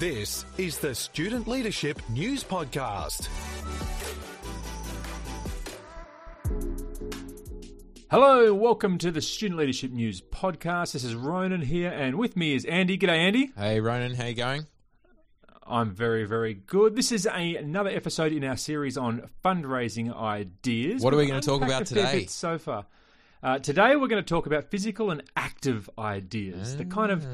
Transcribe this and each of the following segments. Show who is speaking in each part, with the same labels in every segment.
Speaker 1: This is the Student Leadership News Podcast.
Speaker 2: Hello, welcome to the Student Leadership News Podcast. This is Ronan here, and with me is Andy. G'day, Andy.
Speaker 3: Hey Ronan, how you going?
Speaker 2: I'm very, very good. This is a, another episode in our series on fundraising ideas.
Speaker 3: What are we
Speaker 2: We've
Speaker 3: going to talk about today?
Speaker 2: So far, uh, today we're going to talk about physical and active ideas, the kind of
Speaker 3: Ah.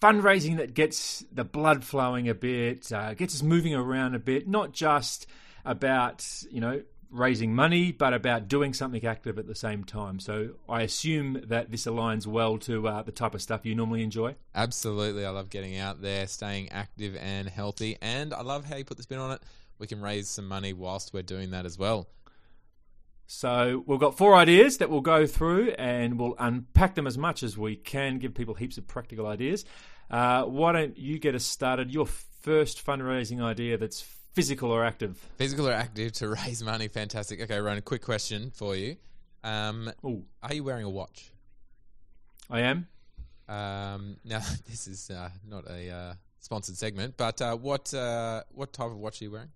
Speaker 2: fundraising that gets the blood flowing a bit, uh, gets us moving around a bit, not just about you know raising money, but about doing something active at the same time. So I assume that this aligns well to uh, the type of stuff you normally enjoy.
Speaker 3: Absolutely, I love getting out there, staying active and healthy, and I love how you put the spin on it. We can raise some money whilst we're doing that as well.
Speaker 2: So we've got four ideas that we'll go through, and we'll unpack them as much as we can. Give people heaps of practical ideas. Uh, why don't you get us started? Your first fundraising idea that's physical or active?
Speaker 3: Physical or active to raise money, fantastic. Okay, Ronan, quick question for you. Um, are you wearing a watch?
Speaker 2: I am.
Speaker 3: Um, now, this is uh, not a uh, sponsored segment, but uh, what uh, what type of watch are you wearing?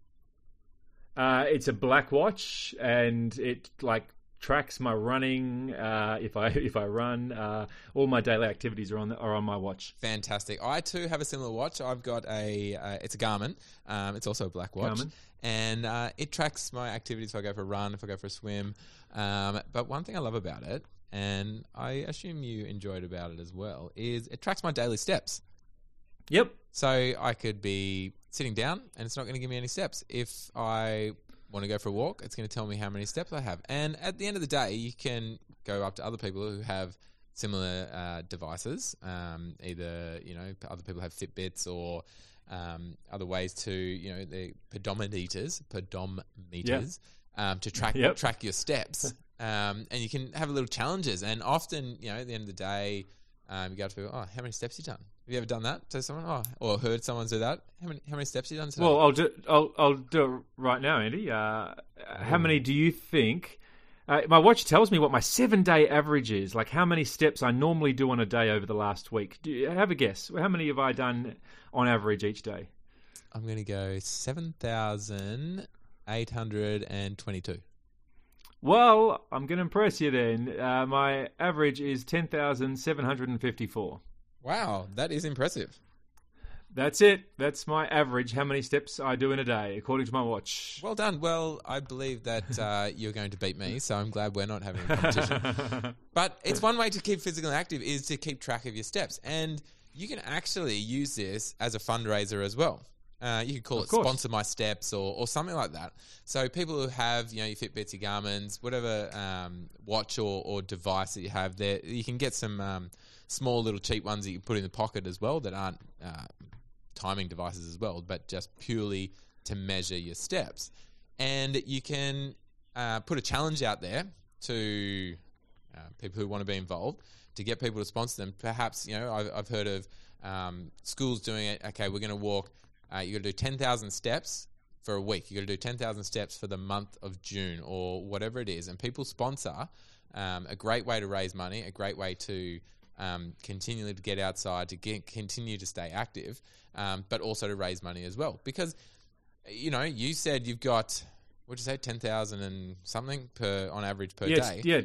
Speaker 2: Uh, it's a black watch, and it like tracks my running. Uh, if I if I run, uh, all my daily activities are on the, are on my watch.
Speaker 3: Fantastic. I too have a similar watch. I've got a, uh, it's a Garmin. Um, it's also a black watch,
Speaker 2: Garmin.
Speaker 3: and uh, it tracks my activities. If I go for a run, if I go for a swim. Um, but one thing I love about it, and I assume you enjoyed about it as well, is it tracks my daily steps.
Speaker 2: Yep.
Speaker 3: So I could be sitting down, and it's not going to give me any steps. If I want to go for a walk, it's going to tell me how many steps I have. And at the end of the day, you can go up to other people who have similar uh, devices. Um, either you know, other people have Fitbits or um, other ways to you know the pedometers, pedometers, um, to track
Speaker 2: Yep.
Speaker 3: track your steps. Um, and you can have little challenges. And often, you know, at the end of the day, um, you go to people, oh, how many steps you done? Have you ever done that to someone? Oh, or heard someone do that? How many how many steps you done today?
Speaker 2: Well, I'll do I'll I'll do it right now, Andy. Uh, how many do you think? Uh, my watch tells me what my seven day average is. Like how many steps I normally do on a day over the last week. Do you have a guess? How many have I done on average each day?
Speaker 3: I'm going to go seven thousand eight hundred and twenty-two.
Speaker 2: Well, I'm going to impress you then. Uh, my average is 10,754.
Speaker 3: Wow, that is impressive.
Speaker 2: That's it. That's my average, how many steps I do in a day, according to my watch.
Speaker 3: Well done. Well, I believe that uh, you're going to beat me, so I'm glad we're not having a competition. But it's one way to keep physically active is to keep track of your steps, and you can actually use this as a fundraiser as well. Uh, you could call
Speaker 2: Of
Speaker 3: it
Speaker 2: course.
Speaker 3: sponsor my steps or, or something like that. So people who have you know your Fitbits, your Garmin's, whatever um, watch or, or device that you have there, you can get some um, small little cheap ones that you put in the pocket as well that aren't uh, timing devices as well, but just purely to measure your steps. And you can uh, put a challenge out there to uh, people who want to be involved to get people to sponsor them. Perhaps, you know, I've, I've heard of um, schools doing it. Okay, we're going to walk, uh, you got to do 10,000 steps for a week. You got to do 10,000 steps for the month of June or whatever it is. And people sponsor um, a great way to raise money, a great way to um, continually to get outside, to get, continue to stay active, um, but also to raise money as well. Because, you know, you said you've got, what'd you say, 10,000 and something per on average per
Speaker 2: Yes,
Speaker 3: day.
Speaker 2: yeah.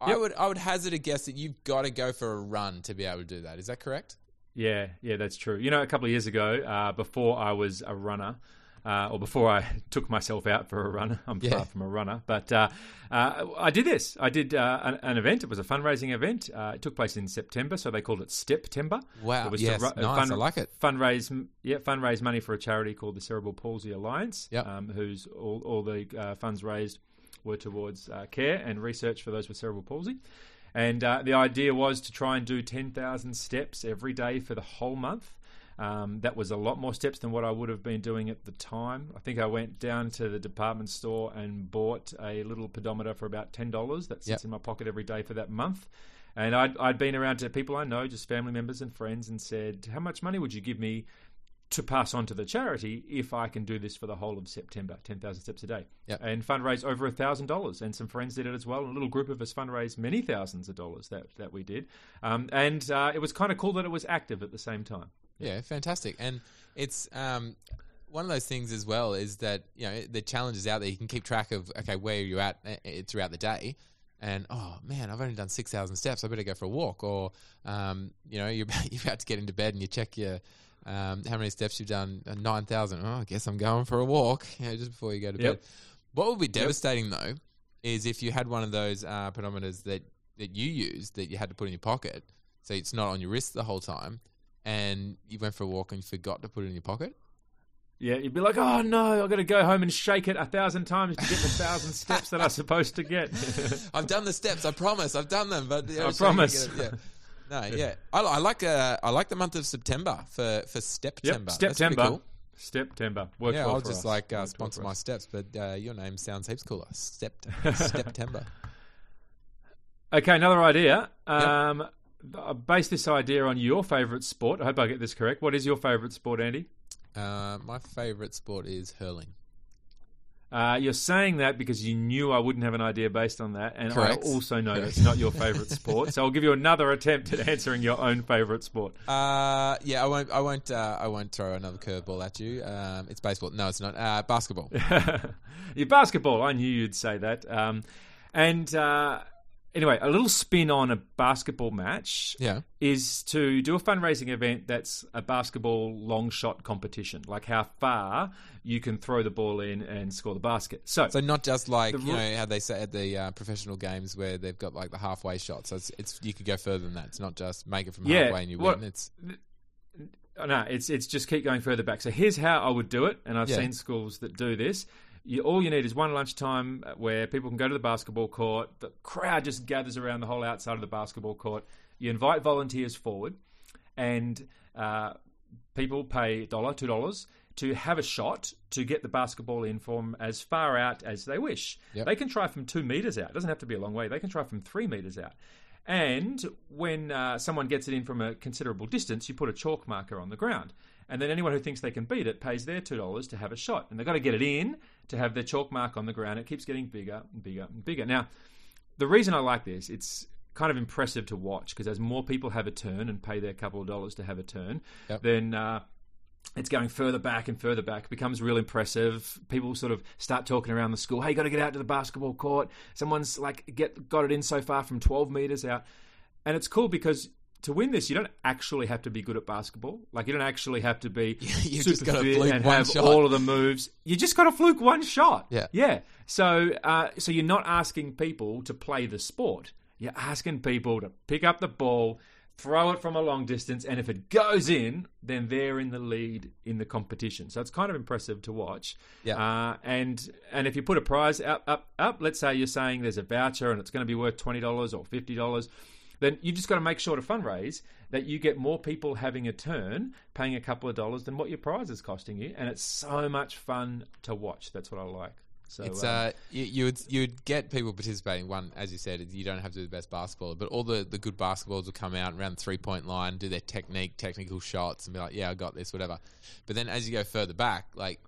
Speaker 3: I
Speaker 2: Yep.
Speaker 3: would I would hazard a guess that you've got to go for a run to be able to do that. Is that correct?
Speaker 2: Yeah, yeah, that's true. You know, a couple of years ago, uh, before I was a runner, uh, or before I took myself out for a run, I'm
Speaker 3: Yeah.
Speaker 2: far from a runner, but uh, uh, I did this. I did uh, an, an event. It was a fundraising event. Uh, it took place in September, so they called it Steptember.
Speaker 3: Wow,
Speaker 2: It was
Speaker 3: yes,
Speaker 2: ru-
Speaker 3: nice, I like it.
Speaker 2: Fundraise, yeah, fundraise money for a charity called the Cerebral Palsy Alliance,
Speaker 3: Yep.
Speaker 2: um, whose all, all the uh, funds raised were towards uh, care and research for those with cerebral palsy. And uh, the idea was to try and do 10,000 steps every day for the whole month. Um, that was a lot more steps than what I would have been doing at the time. I think I went down to the department store and bought a little pedometer for about $10 that sits
Speaker 3: Yep.
Speaker 2: in my pocket every day for that month. And I'd, I'd been around to people I know, just family members and friends, and said, How much money would you give me to pass on to the charity if I can do this for the whole of September, 10,000 steps a day.
Speaker 3: Yep.
Speaker 2: And fundraise over $1,000. And some friends did it as well. A little group of us fundraised many thousands of dollars that, that we did. Um, and uh, it was kind of cool that it was active at the same time.
Speaker 3: Yeah, fantastic. And it's um, one of those things as well is that you know the challenges out there. You can keep track of okay where you're at uh, throughout the day, and oh man, I've only done six thousand steps. I better go for a walk. Or um, you know you're you're about to get into bed and you check your um, how many steps you've done. Uh, Nine thousand. Oh, I guess I'm going for a walk. You know, just before you go to
Speaker 2: Yep.
Speaker 3: bed. What would be devastating though is if you had one of those uh, pedometers that that you use that you had to put in your pocket, so it's not on your wrist the whole time, and you went for a walk and you forgot to put it in your pocket.
Speaker 2: Yeah, you'd be like, oh no, I've got to go home and shake it a thousand times to get the thousand steps that I'm supposed to get.
Speaker 3: I've done the steps. I promise. I've done them, but
Speaker 2: I promise.
Speaker 3: Yeah. No, yeah. I, I like uh, I like the month of September for for September.
Speaker 2: yep, September.
Speaker 3: cool.
Speaker 2: September. Worked
Speaker 3: Yeah,
Speaker 2: well
Speaker 3: I'll just
Speaker 2: us.
Speaker 3: like uh, sponsor my steps, but uh, your name sounds heaps cooler. Step September.
Speaker 2: Okay, another idea. Um, I base this idea on your favourite sport. I hope I get this correct. What is your favourite sport, Andy?
Speaker 3: Uh, my favorite sport is hurling.
Speaker 2: Uh, you're saying that because you knew I wouldn't have an idea based on that, and
Speaker 3: Correct.
Speaker 2: I also know that's not your favourite sport. So I'll give you another attempt at answering your own favourite sport.
Speaker 3: Uh, yeah, I won't. I won't. Uh, I won't throw another curveball at you. Um, it's baseball. No, it's not. Uh, basketball.
Speaker 2: your basketball. I knew you'd say that. Um, and uh, anyway, a little spin on a basketball match
Speaker 3: Yeah.
Speaker 2: is to do a fundraising event that's a basketball long shot competition, like how far you can throw the ball in and score the basket. So,
Speaker 3: So not just like
Speaker 2: The
Speaker 3: you know how they say at the uh, professional games where they've got like the halfway shot. So it's, it's you could go further than that. It's not just make it from
Speaker 2: Yeah,
Speaker 3: halfway and you
Speaker 2: what-
Speaker 3: win. It's
Speaker 2: no, it's it's just keep going further back. So here's how I would do it, and I've
Speaker 3: Yeah.
Speaker 2: seen schools that do this. You, all you need is one lunchtime where people can go to the basketball court. The crowd just gathers around the whole outside of the basketball court. You invite volunteers forward, and uh, people pay a dollar, two dollars to have a shot to get the basketball in from as far out as they wish.
Speaker 3: Yep.
Speaker 2: They can try from two meters out. It doesn't have to be a long way. They can try from three meters out. And when uh, someone gets it in from a considerable distance, you put a chalk marker on the ground. And then anyone who thinks they can beat it pays their $2 to have a shot. And they've got to get it in to have their chalk mark on the ground. It keeps getting bigger and bigger and bigger. Now, the reason I like this, it's kind of impressive to watch because as more people have a turn and pay their couple of dollars to have a turn,
Speaker 3: Yep.
Speaker 2: then uh, it's going further back and further back. It becomes real impressive. People sort of start talking around the school. Hey, you got to get out to the basketball court. Someone's like get got it in so far from twelve meters out, and it's cool because. To win this, you don't actually have to be good at basketball. Like you don't actually have to be
Speaker 3: You've
Speaker 2: super fit and have
Speaker 3: shot.
Speaker 2: all of the moves. You just got to fluke one shot.
Speaker 3: Yeah.
Speaker 2: yeah. So, uh, so you're not asking people to play the sport. You're asking people to pick up the ball, throw it from a long distance, and if it goes in, then they're in the lead in the competition. So it's kind of impressive to watch.
Speaker 3: Yeah.
Speaker 2: Uh, and and if you put a prize up up up, let's say you're saying there's a voucher and it's going to be worth twenty dollars or fifty dollars. Then you just got to make sure to fundraise that you get more people having a turn, paying a couple of dollars than what your prize is costing you, and it's so much fun to watch. That's what I like. So
Speaker 3: It's
Speaker 2: um,
Speaker 3: uh, you, you would you'd get people participating. One, as you said, you don't have to be the best basketballer, but all the, the good basketballers will come out around the three point line, do their technique, technical shots, and be like, "Yeah, I got this," whatever. But then as you go further back, like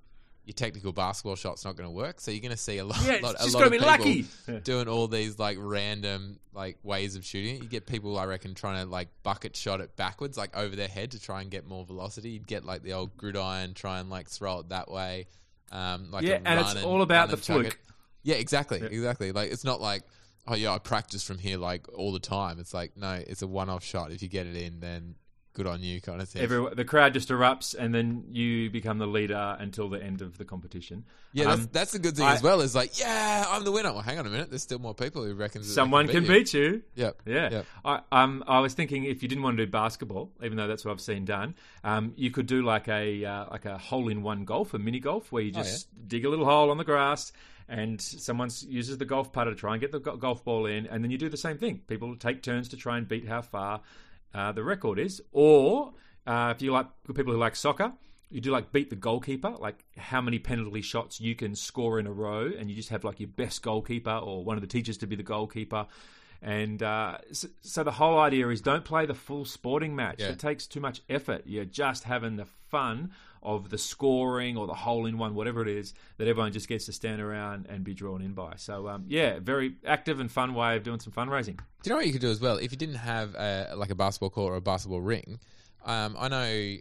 Speaker 3: your technical basketball shot's not going to work, so you're going to see a lot,
Speaker 2: Yeah,
Speaker 3: lot, a lot of
Speaker 2: be
Speaker 3: people
Speaker 2: lucky.
Speaker 3: Doing all these like random like ways of shooting. it. You get people, I reckon, trying to like bucket shot it backwards, like over their head to try and get more velocity. You'd get like the old gridiron, try and like throw it that way. Um, like
Speaker 2: Yeah, and it's
Speaker 3: run
Speaker 2: all about the
Speaker 3: and
Speaker 2: fluke.
Speaker 3: it. Yeah, exactly, exactly. Like it's not like oh yeah, I practice from here like all the time. It's like no, it's a one-off shot. If you get it in, then good on you, kind of thing.
Speaker 2: every, the crowd just erupts, and then you become the leader until the end of the competition.
Speaker 3: yeah, that's,
Speaker 2: Um,
Speaker 3: that's the good thing
Speaker 2: I-
Speaker 3: as well. Is like yeah, I'm the winner. Well, hang on a minute. There's still more people who reckon that they
Speaker 2: someone can beat you.
Speaker 3: Yep.
Speaker 2: Yeah.
Speaker 3: Yep.
Speaker 2: I, um, I was thinking if you didn't want to do basketball, even though that's what I've seen done, um, you could do like a uh, like a hole in one golf, a mini golf, where you
Speaker 3: Oh,
Speaker 2: just dig a little hole on the grass and someone uses the golf putter to try and get the golf ball in, and then you do the same thing. People take turns to try and beat how far uh, the record is. Or uh, if you like people who like soccer, you do like beat the goalkeeper, like how many penalty shots you can score in a row, and you just have like your best goalkeeper or one of the teachers to be the goalkeeper. And uh, so, so the whole idea is don't play the full sporting match.
Speaker 3: Yeah.
Speaker 2: It takes too much effort. You're just having the fun of the scoring or the hole in one, whatever it is, that everyone just gets to stand around and be drawn in by. So, um, yeah, very active and fun way of doing some fundraising.
Speaker 3: Do you know what you could do as well? If you didn't have a, like a basketball court or a basketball ring, um, I know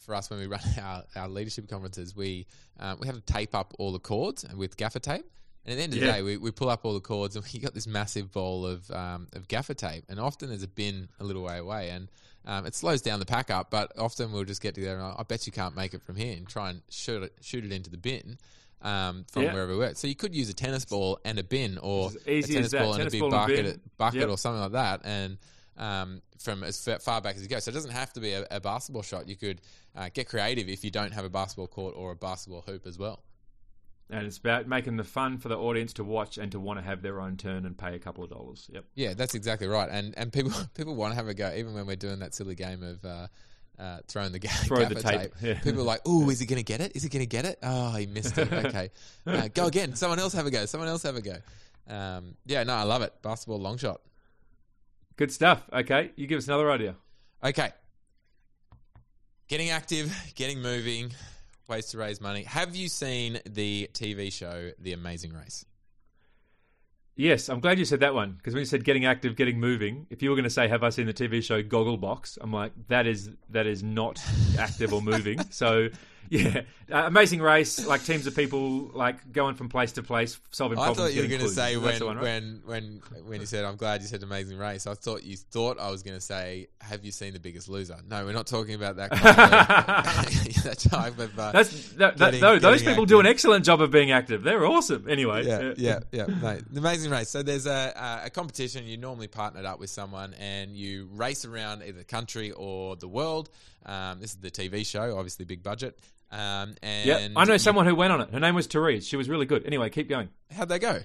Speaker 3: for us when we run our, our leadership conferences, we um, we have to tape up all the cords with gaffer tape. And at the end of the
Speaker 2: Yeah.
Speaker 3: day, we, we pull up all the cords and we got this massive ball of um, of gaffer tape. And often there's a bin a little way away, and um, it slows down the pack up. But often we'll just get together and I bet you can't make it from here, and try and shoot it shoot it into the bin. Um, from
Speaker 2: Yeah.
Speaker 3: wherever we're at. So you could use a tennis ball and a bin, or
Speaker 2: It's as easy
Speaker 3: a tennis ball and
Speaker 2: Tennis
Speaker 3: a big bucket,
Speaker 2: bin.
Speaker 3: bucket
Speaker 2: Yep.
Speaker 3: or something like that, and um, from as far back as you go. So it doesn't have to be a, a basketball shot. You could uh, get creative if you don't have a basketball court or a basketball hoop as well.
Speaker 2: And it's about making the fun for the audience to watch and to want to have their own turn and pay a couple of dollars. Yep.
Speaker 3: Yeah, that's exactly right. And and people people want to have a go, even when we're doing that silly game of. Uh, uh, throwing the ga-
Speaker 2: Throw the
Speaker 3: gaffer
Speaker 2: tape, yeah.
Speaker 3: People are like, "Oh, is he going to get it? Is he going to get it? Oh, he missed it. Okay, uh, go again. Someone else have a go. Someone else have a go." Um, yeah, no, I love it. Basketball long shot.
Speaker 2: Good stuff. Okay, you give us another idea.
Speaker 3: Okay. Getting active, getting moving, ways to raise money. Have you seen the TV show The Amazing Race?
Speaker 2: Yes, I'm glad you said that one because when you said getting active, getting moving, if you were going to say, "Have I seen the TV show Gogglebox?" I'm like, that is that is not active or moving. So, yeah, uh, amazing race, like teams of people like going from place to place, solving
Speaker 3: I
Speaker 2: problems.
Speaker 3: I thought you were going to say when,
Speaker 2: one, right?
Speaker 3: when when when you said I'm glad you said Amazing Race. I thought you thought I was going to say Have you seen The Biggest Loser? No, we're not talking about that that type of uh,
Speaker 2: That's that, that,
Speaker 3: getting-
Speaker 2: those, people do an excellent job of being active. They're awesome. Anyway,
Speaker 3: yeah, yeah, yeah. No, the Amazing Race. So there's a, a a competition. You normally partnered up with someone, and you race around either the country or the world. Um, this is the TV show, obviously big budget. Um, and
Speaker 2: Yeah, I know someone who went on it. Her name was Therese. She was really good. Anyway, keep going.
Speaker 3: How'd they go?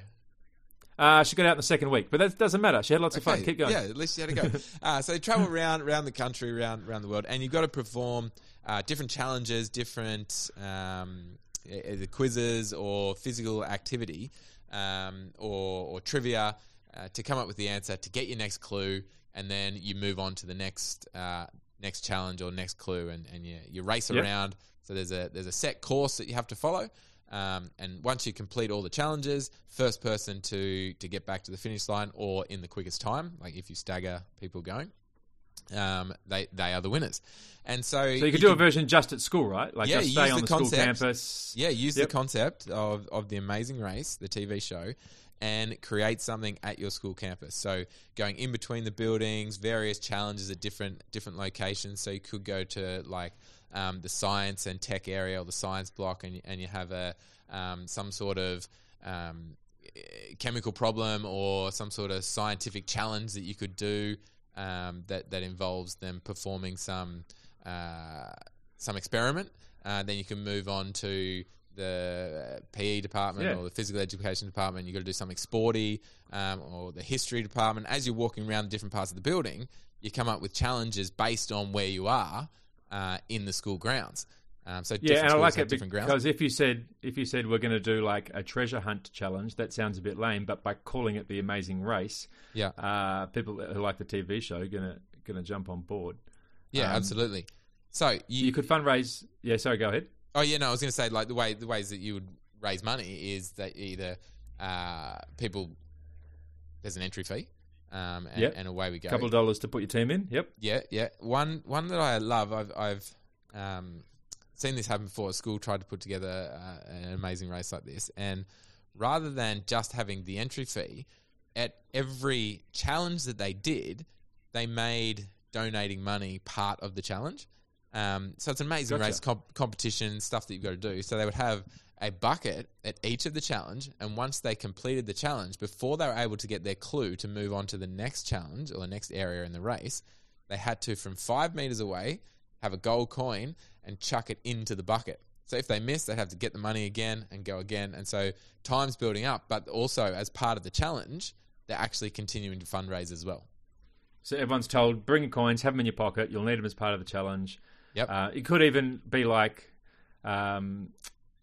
Speaker 2: Uh, she got out in the second week, but that doesn't matter. She had lots of fun. Keep going.
Speaker 3: Yeah, at least you had to go. uh, so you travel around around the country, around around the world, and you've got to perform uh, different challenges, different um, either quizzes or physical activity um, or, or trivia uh, to come up with the answer to get your next clue, and then you move on to the next uh, next challenge or next clue, and, and you, you race
Speaker 2: Yep.
Speaker 3: around. So there's a there's a set course that you have to follow. Um, and once you complete all the challenges, first person to to get back to the finish line or in the quickest time, like if you stagger people going, um, they they are the winners. And so,
Speaker 2: So you could do a version just at school, right? Like
Speaker 3: Yeah,
Speaker 2: just stay on the, school
Speaker 3: concept.
Speaker 2: campus.
Speaker 3: yeah, use
Speaker 2: Yep.
Speaker 3: the concept of, of the Amazing Race, the TV show, and create something at your school campus. So going in between the buildings, various challenges at different different locations. So you could go to like um, the science and tech area or the science block, and and you have a um, some sort of um, chemical problem or some sort of scientific challenge that you could do um, that that involves them performing some uh, some experiment. Uh, then you can move on to the PE department
Speaker 2: Yeah.
Speaker 3: or the physical education department. You've got to do something sporty um, or the history department. As you're walking around the different parts of the building, you come up with challenges based on where you are uh, in the school grounds. Um, so
Speaker 2: Yeah, and I like it
Speaker 3: different grounds.
Speaker 2: because if you said if you said we're going to do like a treasure hunt challenge, that sounds a bit lame. But by calling it the Amazing Race,
Speaker 3: Yeah,
Speaker 2: uh, people who like the TV show are gonna gonna jump on board.
Speaker 3: yeah,
Speaker 2: um,
Speaker 3: absolutely. So you,
Speaker 2: You could fundraise. Yeah, sorry, go ahead.
Speaker 3: Oh yeah, no, I was going to say like the way the ways that you would raise money is that either uh, people there's an entry fee, um, and,
Speaker 2: Yep.
Speaker 3: and away we go.
Speaker 2: A couple of dollars to put your team in. Yep.
Speaker 3: Yeah, yeah. One one that I love. I've I've um, seen this happen before. A school tried to put together uh, an amazing race like this, and rather than just having the entry fee, at every challenge that they did, they made donating money part of the challenge. Um, so it's an amazing
Speaker 2: Gotcha.
Speaker 3: race comp- competition stuff that you've got to do. So they would have a bucket at each of the challenge, and once they completed the challenge, before they were able to get their clue to move on to the next challenge or the next area in the race, they had to from five meters away have a gold coin and chuck it into the bucket. So if they missed, they'd have to get the money again and go again. And so time's building up, but also as part of the challenge, they're actually continuing to fundraise as well.
Speaker 2: So everyone's told bring your coins, have them in your pocket. You'll need them as part of the challenge.
Speaker 3: Yep.
Speaker 2: Uh, it could even be like, um,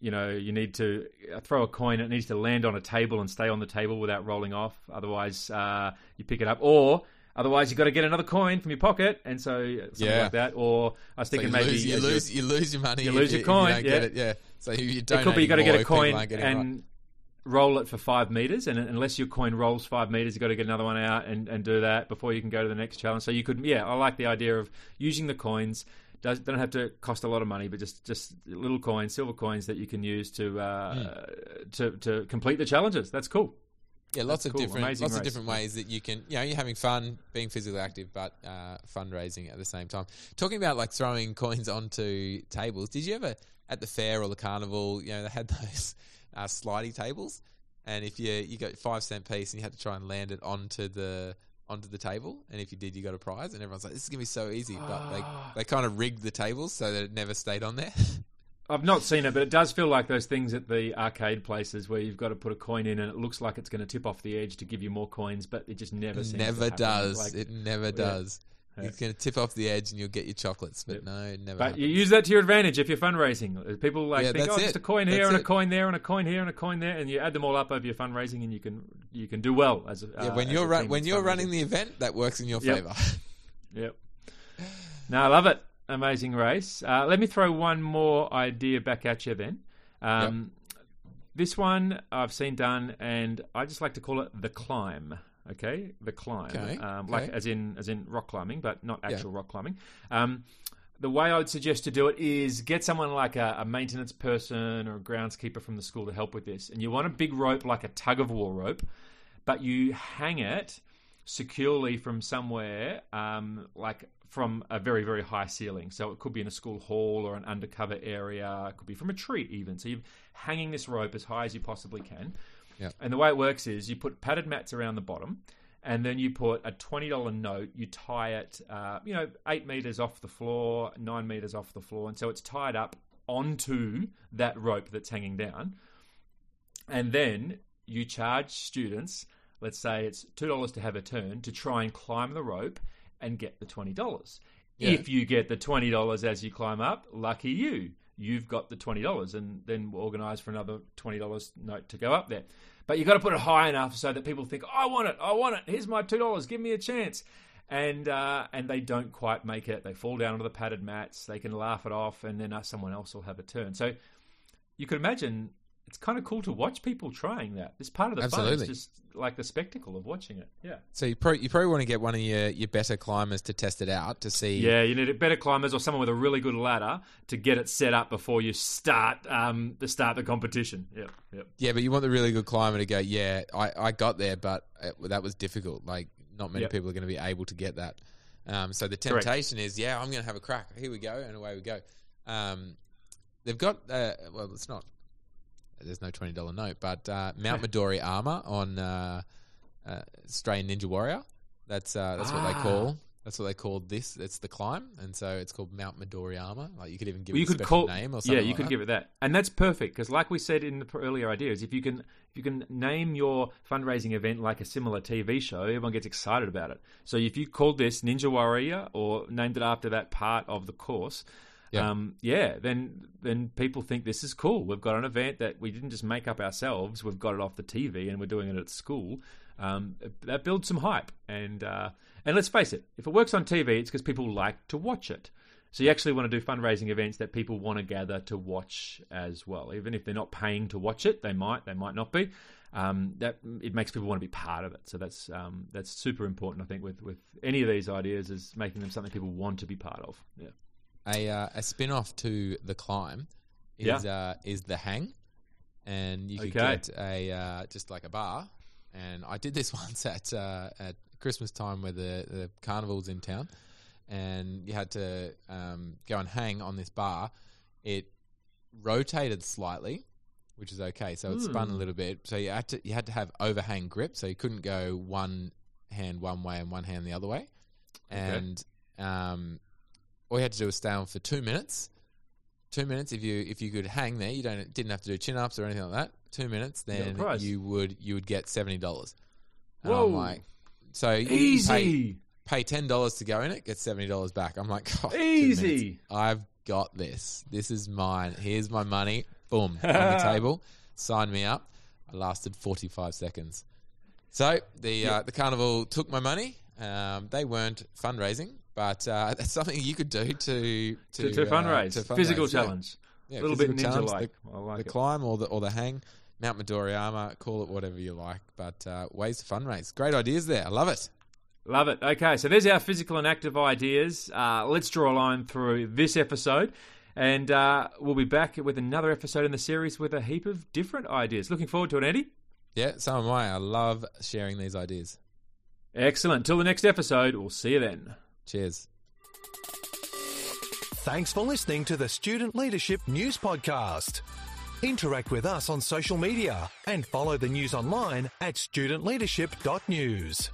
Speaker 2: you know, you need to uh, throw a coin. It needs to land on a table and stay on the table without rolling off. Otherwise, uh, you pick it up. Or otherwise, you've got to get another coin from your pocket, and so uh, something
Speaker 3: Yeah.
Speaker 2: like that. Or I was
Speaker 3: So
Speaker 2: thinking
Speaker 3: you
Speaker 2: maybe
Speaker 3: lose, you lose, you lose your money.
Speaker 2: you lose your coin,
Speaker 3: don't get
Speaker 2: yeah.
Speaker 3: it, yeah. So you
Speaker 2: it could be you got to get a coin and
Speaker 3: and
Speaker 2: roll it for five meters, and unless your coin rolls five meters, you've got to get another one out and, and do that before you can go to the next challenge. So you could, yeah, I like the idea of using the coins. Does don't have to cost a lot of money, but just just little coins, silver coins that you can use to uh, to to complete the challenges. That's cool.
Speaker 3: Yeah, lots
Speaker 2: That's
Speaker 3: of
Speaker 2: cool.
Speaker 3: different,
Speaker 2: Amazing
Speaker 3: lots of different ways that you can, you know, you're having fun, being physically active, but uh, fundraising at the same time. Talking about like throwing coins onto tables. Did you ever at the fair or the carnival? You know, they had those uh, slidey tables, and if you you got five cent piece and you had to try and land it onto the onto the table, and if you did, you got a prize. And everyone's like, "This is gonna be so easy," but they ah. they kind of rigged the tables so that it never stayed on there.
Speaker 2: I've not seen it, but it does feel like those things at the arcade places where you've got to put a coin in and it looks like it's going to tip off the edge to give you more coins, but it just never seems
Speaker 3: never does.
Speaker 2: Like-
Speaker 3: it never does. It's going to tip off the edge and you'll get your chocolates, but no, never.
Speaker 2: But you use that to your advantage if you're fundraising. People like
Speaker 3: Yeah,
Speaker 2: think, oh, just a coin here
Speaker 3: That's
Speaker 2: and a coin there and a coin here and a coin there, and you add them all up over your fundraising, and you can you can do well as a,
Speaker 3: Yeah,
Speaker 2: uh,
Speaker 3: when
Speaker 2: as
Speaker 3: you're run, when you're running the event, that works in your
Speaker 2: Yep.
Speaker 3: favor.
Speaker 2: Yep. No, I love it. Amazing race. Uh, let me throw one more idea back at you then. Um, This one I've seen done, and I just like to call it the climb. Okay, the climb,
Speaker 3: Okay,
Speaker 2: um, like
Speaker 3: okay.
Speaker 2: as in as in rock climbing, but not
Speaker 3: Yeah.
Speaker 2: actual rock climbing. Um, the way I would suggest to do it is get someone like a, a maintenance person or a groundskeeper from the school to help with this. And you want a big rope like a tug of war rope, but you hang it securely from somewhere, um, like from a very, very high ceiling. So it could be in a school hall or an undercover area. It could be from a tree, even. So you're hanging this rope as high as you possibly can.
Speaker 3: Yep.
Speaker 2: And the way it works is you put padded mats around the bottom, and then you put a twenty dollar note. You tie it, uh, you know, eight meters off the floor, nine meters off the floor, and so it's tied up onto that rope that's hanging down. And then you charge students, let's say it's two dollars to have a turn, to try and climb the rope and get the twenty dollars.
Speaker 3: Yeah.
Speaker 2: If you get the twenty dollars as you climb up, lucky you. You've got the twenty dollars, and then we'll organise for another twenty dollars note to go up there. But you've got to put it high enough so that people think, "I want it, I want it. Here's my two dollars. Give me a chance." And uh, and they don't quite make it. They fall down onto the padded mats. They can laugh it off, and then uh, someone else will have a turn. So you could imagine it's kind of cool to watch people trying that. It's part of the fun.
Speaker 3: Absolutely.
Speaker 2: It's just like the spectacle of watching it. Yeah.
Speaker 3: so you, pro- you probably want to get one of your, your better climbers to test it out to see.
Speaker 2: Yeah, you need better climbers or someone with a really good ladder to get it set up before you start um, to start the competition. Yep, yep.
Speaker 3: Yeah, but you want the really good climber to go. Yeah, I, I got there, but it, that was difficult. Like not many
Speaker 2: Yep.
Speaker 3: people are going to be able to get that. Um, so the
Speaker 2: Correct.
Speaker 3: temptation is, yeah, I'm going to have a crack. Here we go, and away we go. Um, they've got uh, well, it's not. There's no twenty dollar note, but uh, Mount Midoriyama on uh, uh, Australian Ninja Warrior. That's uh, that's what they
Speaker 2: Ah.
Speaker 3: call. That's what they call this. It's the climb, and so it's called Mount Midoriyama. Like you could even give
Speaker 2: Well,
Speaker 3: it
Speaker 2: you
Speaker 3: a
Speaker 2: could
Speaker 3: special
Speaker 2: call
Speaker 3: name or
Speaker 2: yeah, you
Speaker 3: like
Speaker 2: could
Speaker 3: that.
Speaker 2: give it that, and that's perfect because, like we said in the earlier ideas, if you can if you can name your fundraising event like a similar TV show, everyone gets excited about it. So if you called this Ninja Warrior or named it after that part of the course,
Speaker 3: Yeah.
Speaker 2: um, yeah, then then people think this is cool. We've got an event that we didn't just make up ourselves. We've got it off the TV and we're doing it at school. Um, that builds some hype, and uh, and let's face it, if it works on TV, it's because people like to watch it. So you actually want to do fundraising events that people want to gather to watch as well, even if they're not paying to watch it. They might, they might not be. Um, that it makes people want to be part of it. So that's um, that's super important, I think, with with any of these ideas is making them something people want to be part of. Yeah.
Speaker 3: A uh, a spin off to the climb is uh, is the hang, and you could
Speaker 2: Okay.
Speaker 3: get a uh, just like a bar. And I did this once at uh, at Christmas time where the the carnival's in town, and you had to um, go and hang on this bar. It rotated slightly, which is okay. So it spun a
Speaker 2: Hmm.
Speaker 3: little bit. So you had to you had to have overhang grip, so you couldn't go one hand one way and one hand the other way. And um, all you had to do was stay on for two minutes. Two minutes. If you if you could hang there, you don't didn't have to do chin ups or anything like that. Two minutes, then you would you would get seventy dollars.
Speaker 2: Whoa.
Speaker 3: I'm like, so you pay,
Speaker 2: Easy,
Speaker 3: pay ten dollars to go in it, get seventy dollars back. I'm like, oh, two
Speaker 2: Easy.
Speaker 3: minutes. I've got this. This is mine. Here's my money. boom, on the table. Sign me up. I lasted 45 seconds. So the uh, the carnival took my money. Um, they weren't fundraising, but uh, that's something you could do to to,
Speaker 2: To, to,
Speaker 3: uh,
Speaker 2: fundraise.
Speaker 3: to fundraise,
Speaker 2: Physical
Speaker 3: yeah.
Speaker 2: challenge.
Speaker 3: Yeah,
Speaker 2: a little bit
Speaker 3: challenge,
Speaker 2: ninja-like.
Speaker 3: The,
Speaker 2: like
Speaker 3: the climb or the or the hang, Mount Midoriyama, call it whatever you like, but uh, ways to fundraise. Great ideas there. I love it.
Speaker 2: Love it. Okay, so there's our physical and active ideas. Uh, let's draw a line through this episode, and uh, we'll be back with another episode in the series with a heap of different ideas. Looking forward to it, Andy.
Speaker 3: Yeah, so am I. I love sharing these ideas.
Speaker 2: Excellent. Till the next episode, we'll see you then.
Speaker 3: Cheers.
Speaker 1: Thanks for listening to the Student Leadership News Podcast. Interact with us on social media and follow the news online at studentleadership.news.